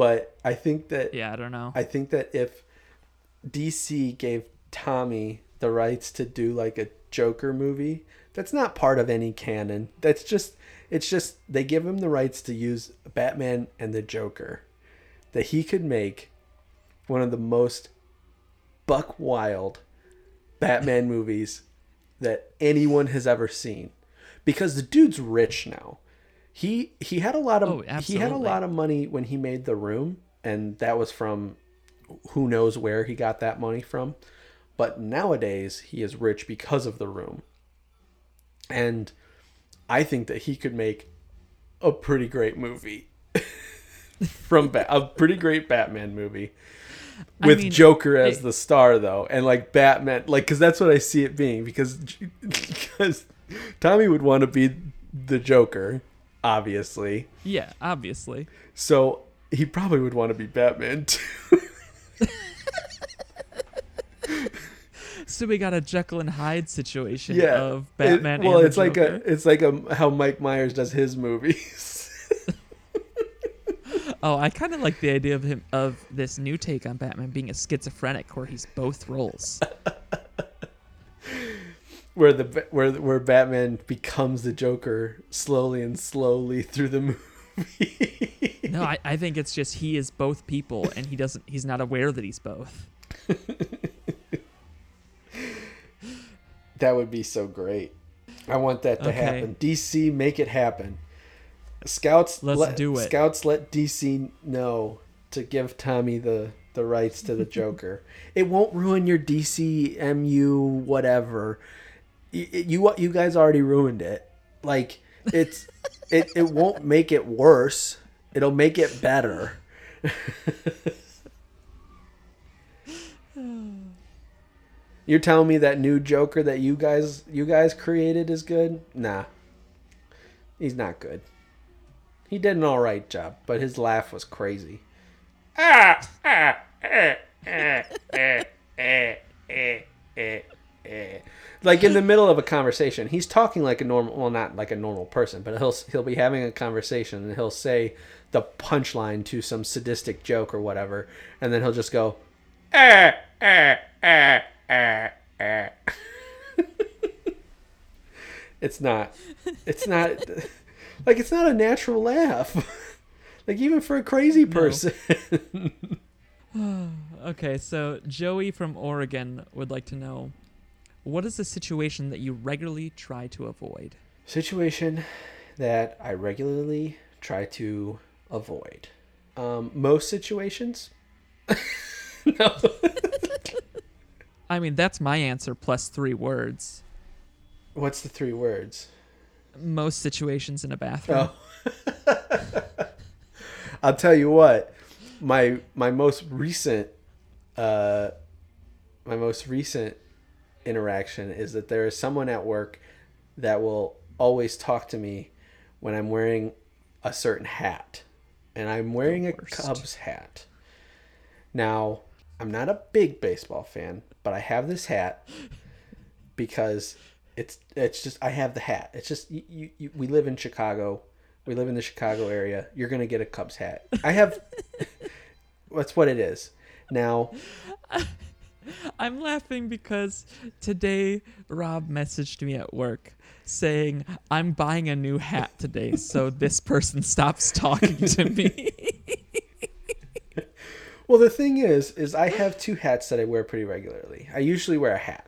but I think that yeah, I don't know. I think that if DC gave Tommy the rights to do like a Joker movie, that's not part of any canon. That's just it's just they give him the rights to use Batman and the Joker. That he could make one of the most buck wild Batman *laughs* movies that anyone has ever seen. Because the dude's rich now. He he had a lot of Oh, he had a lot of money when he made The Room and that was from who knows where he got that money from. But nowadays he is rich because of The Room. And I think that he could make a pretty great movie *laughs* from ba- a pretty great Batman movie I with mean, Joker as it- the star though, and like Batman, like because that's what I see it being because *laughs* because Tommy would want to be the Joker, obviously, yeah, obviously. so he probably would want to be Batman too. So we got a Jekyll and Hyde situation yeah, of It- Batman. well, and the it's like a it's like a how Mike Myers does his movies. *laughs* Oh, I kind of like the idea of him of this new take on Batman being a schizophrenic, where he's both roles. Where the where where Batman becomes the Joker slowly and slowly through the movie. *laughs* No, I, I think it's just he is both people, and he doesn't. He's not aware that he's both. that would be so great. I want that to Okay. happen. DC, make it happen. Scouts, Let's let, do it. Scouts, let DC know to give Tommy the the rights to the *laughs* Joker. it won't ruin your DCMU whatever. Y- y- You you guys already ruined it. Like it's *laughs* it it won't make it worse. It'll make it better. *sighs* You're telling me that new Joker that you guys you guys created is good? Nah. He's not good. He did an alright job, but his laugh was crazy. Eh. Like in the middle of a conversation, he's talking like a normal well not like a normal person, but he'll he'll be having a conversation and he'll say the punchline to some sadistic joke or whatever, and then he'll just go eh, eh, *laughs* It's not. It's not. *laughs* like it's not a natural laugh. *laughs* like even for a crazy person. *sighs* Okay, so Joey from Oregon would like to know, what is the situation that you regularly try to avoid? Situation that I regularly try to avoid. Um, most situations. *laughs* no. I mean, that's my answer plus three words. What's the three words? Most situations in a bathroom. Oh. *laughs* I'll tell you what. My my most recent uh my most recent interaction is that there is someone at work that will always talk to me when I'm wearing a certain hat. And I'm wearing a. Cubs hat. Now, I'm not a big baseball fan, but I have this hat because it's it's just I have the hat. It's just you, you, you we live in Chicago. We live in the Chicago area. You're gonna get a Cubs hat. I have. *laughs* that's what it is. Now, *laughs* *laughs* I'm laughing because today Rob messaged me at work saying, I'm buying a new hat today, so this person stops talking to me. *laughs* well, the thing is, is I have two hats that I wear pretty regularly. I usually wear a hat.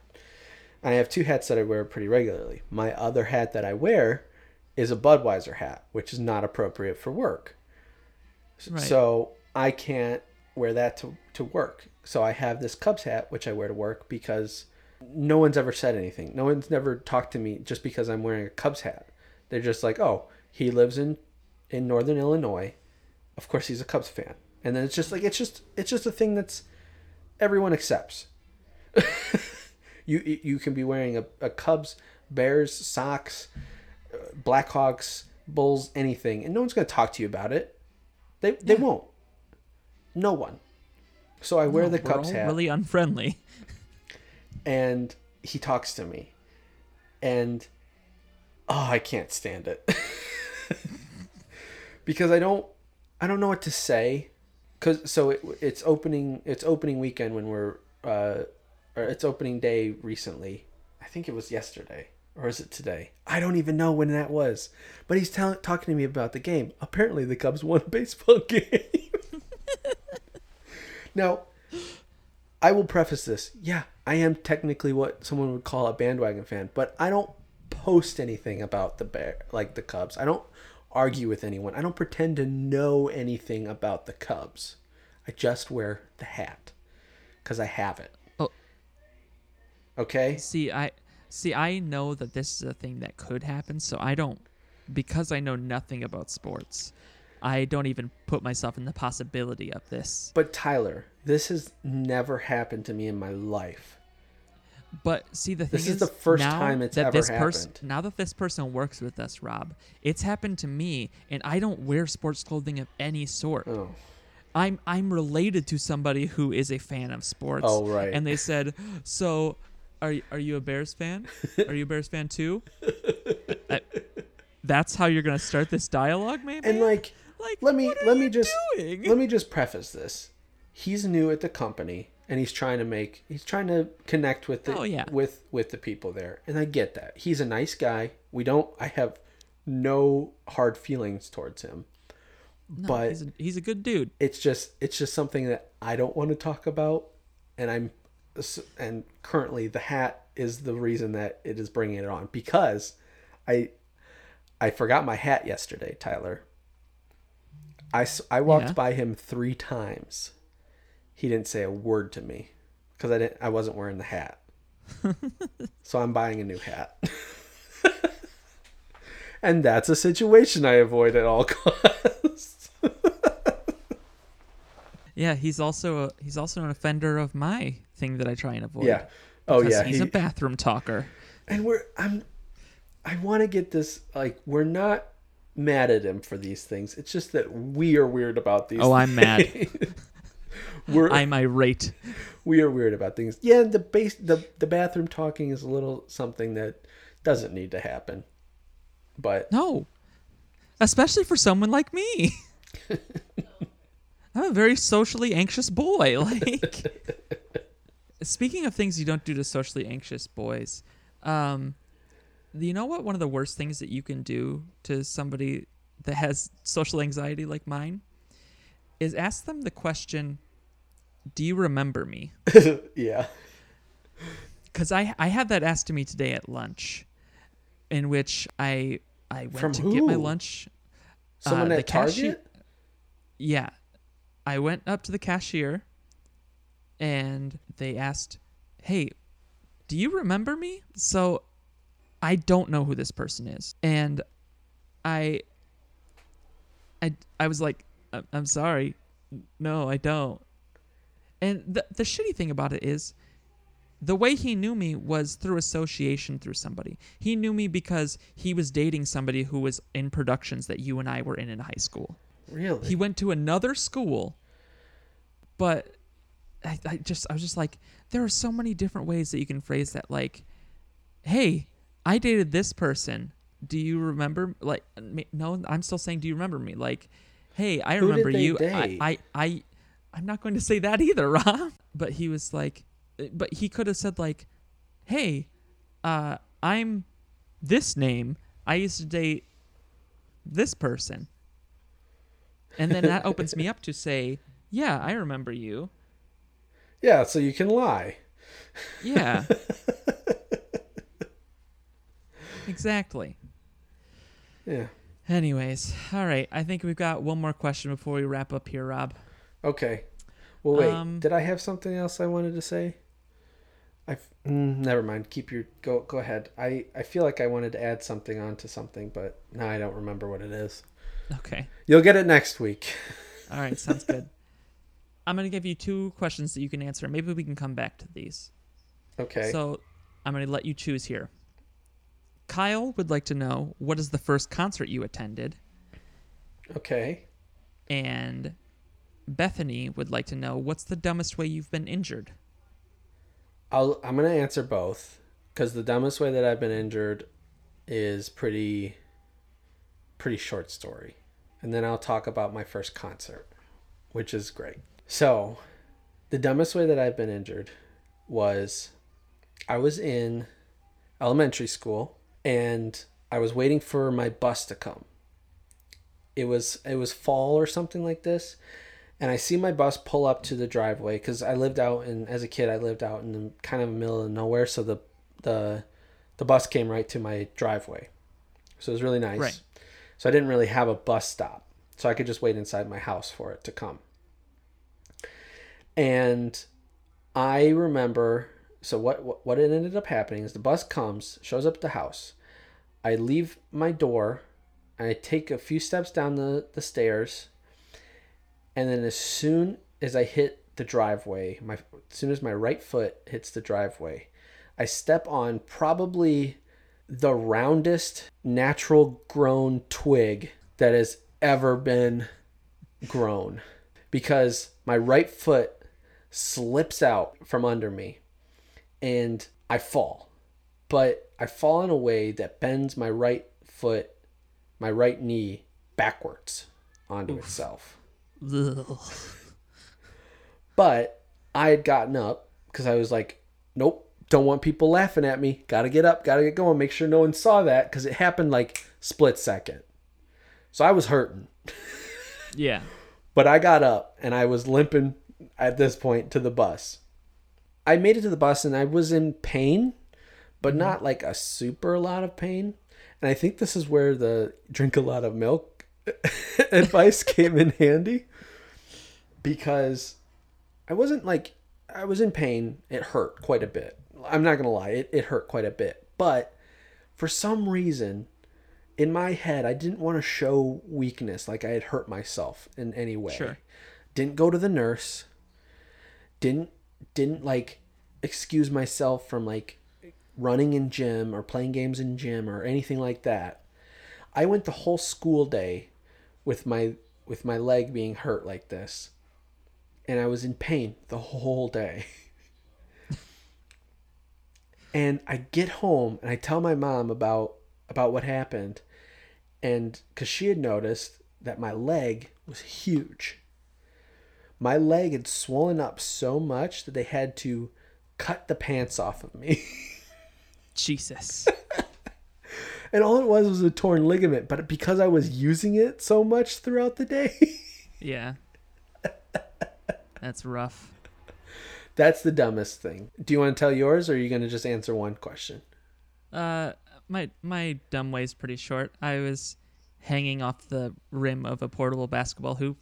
I have two hats that I wear pretty regularly. My other hat that I wear is a Budweiser hat, which is not appropriate for work. Right. So I can't wear that to, to work. So I have this Cubs hat, which I wear to work because no one's ever said anything. No one's never talked to me just because I'm wearing a Cubs hat. They're just like, oh, he lives in, in Northern Illinois. Of course he's a Cubs fan. And then it's just like, it's just, it's just a thing that's everyone accepts. *laughs* you, you can be wearing a, a Cubs, Bears, Sox, uh, Blackhawks, Bulls, anything, and no one's going to talk to you about it. They they won't. No one. So I wear No, the Cubs hat, really unfriendly. and he talks to me, and oh, I can't stand it *laughs* because I don't I don't know what to say. Cause so it, it's opening it's opening weekend when we're uh, or it's opening day recently. I think it was yesterday or is it today? I don't even know when that was. But he's tell- talking to me about the game. Apparently, the Cubs won a baseball *laughs* game. Now, I will preface this. Yeah, I am technically what someone would call a bandwagon fan, but I don't post anything about the bear like the Cubs. I don't argue with anyone. I don't pretend to know anything about the Cubs. I just wear the hat cuz I have it. Oh. Okay? See, I see. I know that this is a thing that could happen, so I don't because I know nothing about sports. I don't even put myself in the possibility of this. But Tyler, this has never happened to me in my life. But see, the thing This is is, the first time it's that ever this person, happened. now that this person works with us, Rob, it's happened to me, and I don't wear sports clothing of any sort. Oh. I'm I'm related to somebody who is a fan of sports. Oh, right. And they said, "So, are are you a Bears fan? Are you a Bears fan too?" *laughs* I- that's how you're gonna start this dialogue, maybe. And like, like, let me let me just doing? let me just preface this. He's new at the company and he's trying to make he's trying to connect with the Oh, yeah. with with the people there. And I get that. He's a nice guy. We don't I have no hard feelings towards him. No, but he's a, he's a good dude. it's just it's just something that I don't want to talk about and I'm and currently the hat is the reason that it is bringing it on because I I forgot my hat yesterday, Tyler. I, I walked Yeah. by him 3 times. He didn't say a word to me cuz I didn't I wasn't wearing the hat. *laughs* so I'm buying a new hat. *laughs* and that's a situation I avoid at all *laughs* costs. Yeah, he's also a, he's also an offender of my thing that I try and avoid. Yeah. Oh because yeah. he's he- a bathroom talker. and we're I'm I want to get this like we're not mad at him for these things. It's just that we are weird about these. Oh, I'm mad. *laughs* we're I'm irate. we are weird about things. Yeah, the base the the bathroom talking is a little something that doesn't need to happen. But No. Especially for someone like me. *laughs* I'm a very socially anxious boy. *laughs* Like Speaking of things you don't do to socially anxious boys, um you know what one of the worst things that you can do to somebody that has social anxiety like mine is ask them the question, "Do you remember me?" *laughs* yeah. because I I had that asked to me today at lunch, in which I I went From to get my lunch. Someone uh, at the cashier- Target? Yeah, I went up to the cashier, and they asked, "Hey, do you remember me?" So, I don't know who this person is, and I I I was like, "I'm- "I'm sorry, no, I don't." And the the shitty thing about it is the way he knew me was through association through somebody. He knew me because he was dating somebody who was in productions that you and I were in in high school. Really? He went to another school, but I, I just I was just like, there are so many different ways that you can phrase that. Like, hey, I dated this person. Do you remember? Like, no, I'm still saying, do you remember me? Like, hey, I Who remember you. I, I, I, I'm not going to say that either, *laughs* Rob. But he was like, but he could have said like, hey, uh, I'm this name. I used to date this person. And then that *laughs* opens me up to say, yeah, I remember you. yeah, so you can lie. Yeah. *laughs* exactly. Yeah. Anyways, all right. I think we've got one more question before we wrap up here, Rob. Okay. Well, wait. Um, did I have something else I wanted to say? I mm, never mind. Keep your go. Go ahead. I I feel like I wanted to add something onto something, but now I don't remember what it is. Okay. You'll get it next week. All right. Sounds good. *laughs* I'm going to give you two questions that you can answer. Maybe we can come back to these. Okay. So I'm going to let you choose here. Kyle would like to know what is the first concert you attended, Okay. and Bethany would like to know what's the dumbest way you've been injured. I'll I'm gonna answer both because the dumbest way that I've been injured is pretty pretty short story, and then I'll talk about my first concert, which is great. So, the dumbest way that I've been injured was I was in elementary school and I was waiting for my bus to come. It was it was fall or something like this, and I see my bus pull up to the driveway because I lived out and as a kid I lived out in the kind of middle of nowhere, so the the the bus came right to my driveway, so it was really nice. Right. So I didn't really have a bus stop, so I could just wait inside my house for it to come. And I remember so what what, what ended up happening is the bus comes, shows up at the house. I leave my door, and I take a few steps down the, the stairs, and then as soon as I hit the driveway, my as soon as my right foot hits the driveway, I step on probably the roundest natural grown twig that has ever been grown. Because my right foot slips out from under me and I fall. But I fall in a way that bends my right foot, my right knee backwards onto itself. Ugh. But I had gotten up because I was like, nope, don't want people laughing at me. Gotta get up, gotta get going, make sure no one saw that because it happened like split second. So I was hurting. Yeah. But I got up and I was limping at this point to the bus. I made it to the bus and I was in pain, but mm-hmm. not like a super lot of pain. And I think this is where the drink a lot of milk *laughs* advice *laughs* came in handy because I wasn't like, I was in pain. It hurt quite a bit. I'm not going to lie, it, it hurt quite a bit. But for some reason, in my head, I didn't want to show weakness like I had hurt myself in any way. Sure. Didn't go to the nurse. Didn't didn't like excuse myself from like running in gym or playing games in gym or anything like that. I went the whole school day with my with my leg being hurt like this. And I was in pain the whole day. *laughs* and I get home and I tell my mom about about what happened and cuz she had noticed that my leg was huge. My leg had swollen up so much that they had to cut the pants off of me. *laughs* Jesus. and all it was was a torn ligament, but because I was using it so much throughout the day, *laughs* Yeah. That's rough. that's the dumbest thing. Do you want to tell yours or are you going to just answer one question? Uh, my my dumb way's pretty short. I was hanging off the rim of a portable basketball hoop,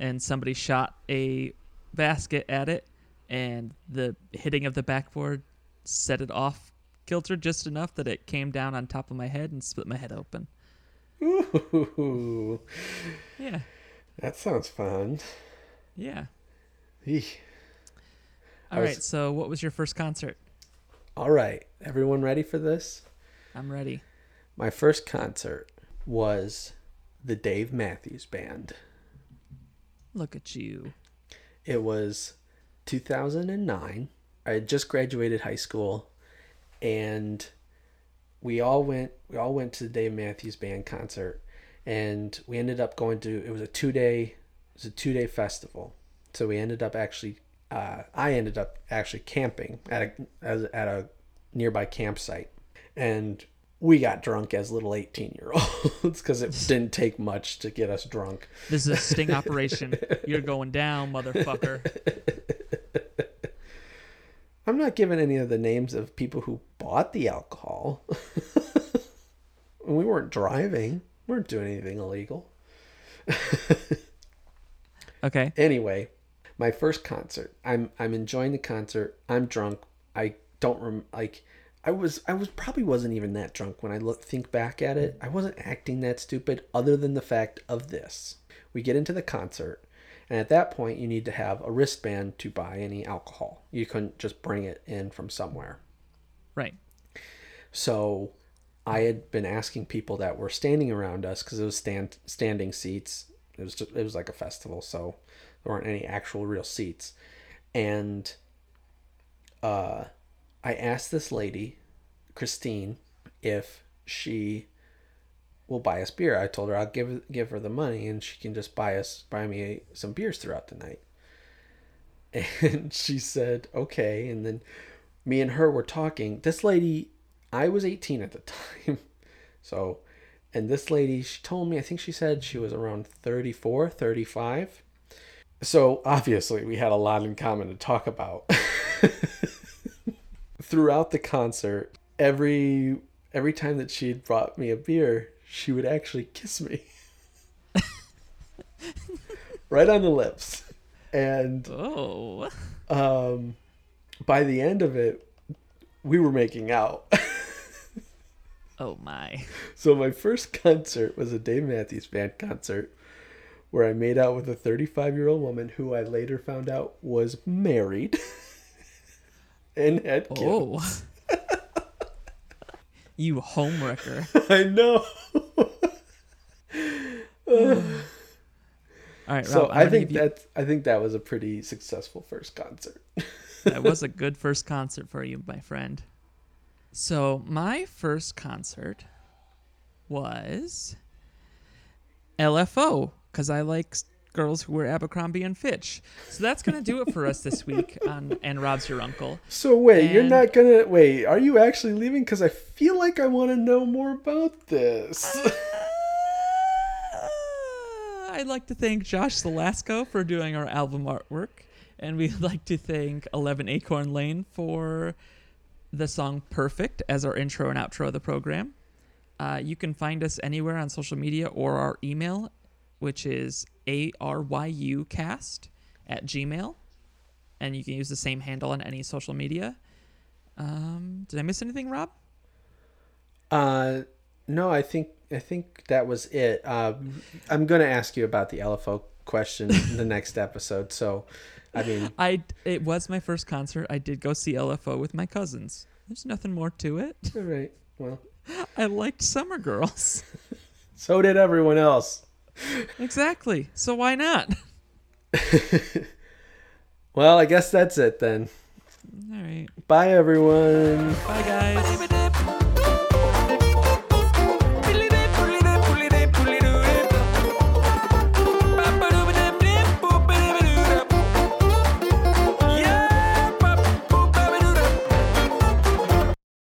and somebody shot a basket at it, and the hitting of the backboard set it off kilter just enough that it came down on top of my head and split my head open. Ooh, Yeah, that sounds fun. yeah. Eesh. All I right. So, what was your first concert? All right, everyone ready for this? I'm ready. My first concert was the Dave Matthews Band. Look at you. It was 2009. I had just graduated high school, and we all went. We all went to the Dave Matthews Band concert, and we ended up going to. It was a two day. It was a two day festival. So we ended up actually. Uh, I ended up actually camping at a at a nearby campsite, and we got drunk as little 18 year olds because *laughs* it didn't take much to get us drunk. This is a *laughs* sting operation. You're going down, motherfucker. I'm not giving any of the names of people who bought the alcohol. *laughs* we weren't driving. We weren't doing anything illegal. Okay. Anyway, my first concert. I'm I'm enjoying the concert. I'm drunk. I don't rem- like I was I was probably wasn't even that drunk when I look think back at it. I wasn't acting that stupid other than the fact of this. We get into the concert and at that point you need to have a wristband to buy any alcohol. You couldn't just bring it in from somewhere. Right. So I had been asking people that were standing around us because it was stand standing seats. It was just, it was like a festival, so there weren't any actual real seats. And uh, I asked this lady, Christine, if she will buy us beer. I told her I'll give give her the money and she can just buy us buy me some beers throughout the night. *laughs* And she said, "Okay." And then me and her were talking. This lady, I was 18 at the *laughs* time. So, and this lady, she told me, I think she said she was around 34, 35. So, obviously, we had a lot in common to talk about. *laughs* Throughout the concert, every every time that she brought me a beer, she would actually kiss me. *laughs* right on the lips. And Oh. um, by the end of it, we were making out. *laughs* Oh my. so my first concert was a Dave Matthews Band concert where I made out with a 35 year old woman who I later found out was married *laughs* and had kids. Oh. you homewrecker. *laughs* I know. *sighs* All right, so Rob, I'm I think you- that I think that was a pretty successful first concert. *laughs* that was a good first concert for you, my friend. So my first concert was LFO because I like girls who were Abercrombie and Fitch. So that's gonna do it for us this week on and Rob's your uncle. So wait, you're not gonna wait? Are you actually leaving? Because I feel like I want to know more about this. *laughs* I'd like to thank Josh Salasco for doing our album artwork, and we'd *laughs* like to thank Eleven Acorn Lane for the song "Perfect" as our intro and outro of the program. Uh, you can find us anywhere on social media or our email, which is aryucast at gmail, and you can use the same handle on any social media. Um, did I miss anything, Rob? Uh, no, I think I think that was it. Uh, I'm gonna ask you about the LFO question in the *laughs* next episode. So, I mean, *laughs* I it was my first concert. I did go see LFO with my cousins. There's nothing more to it. all right. Well, *laughs* I liked Summer Girls. so did everyone else. Exactly. So why not? *laughs* Well, I guess that's it then. All right. Bye, everyone. Bye guys.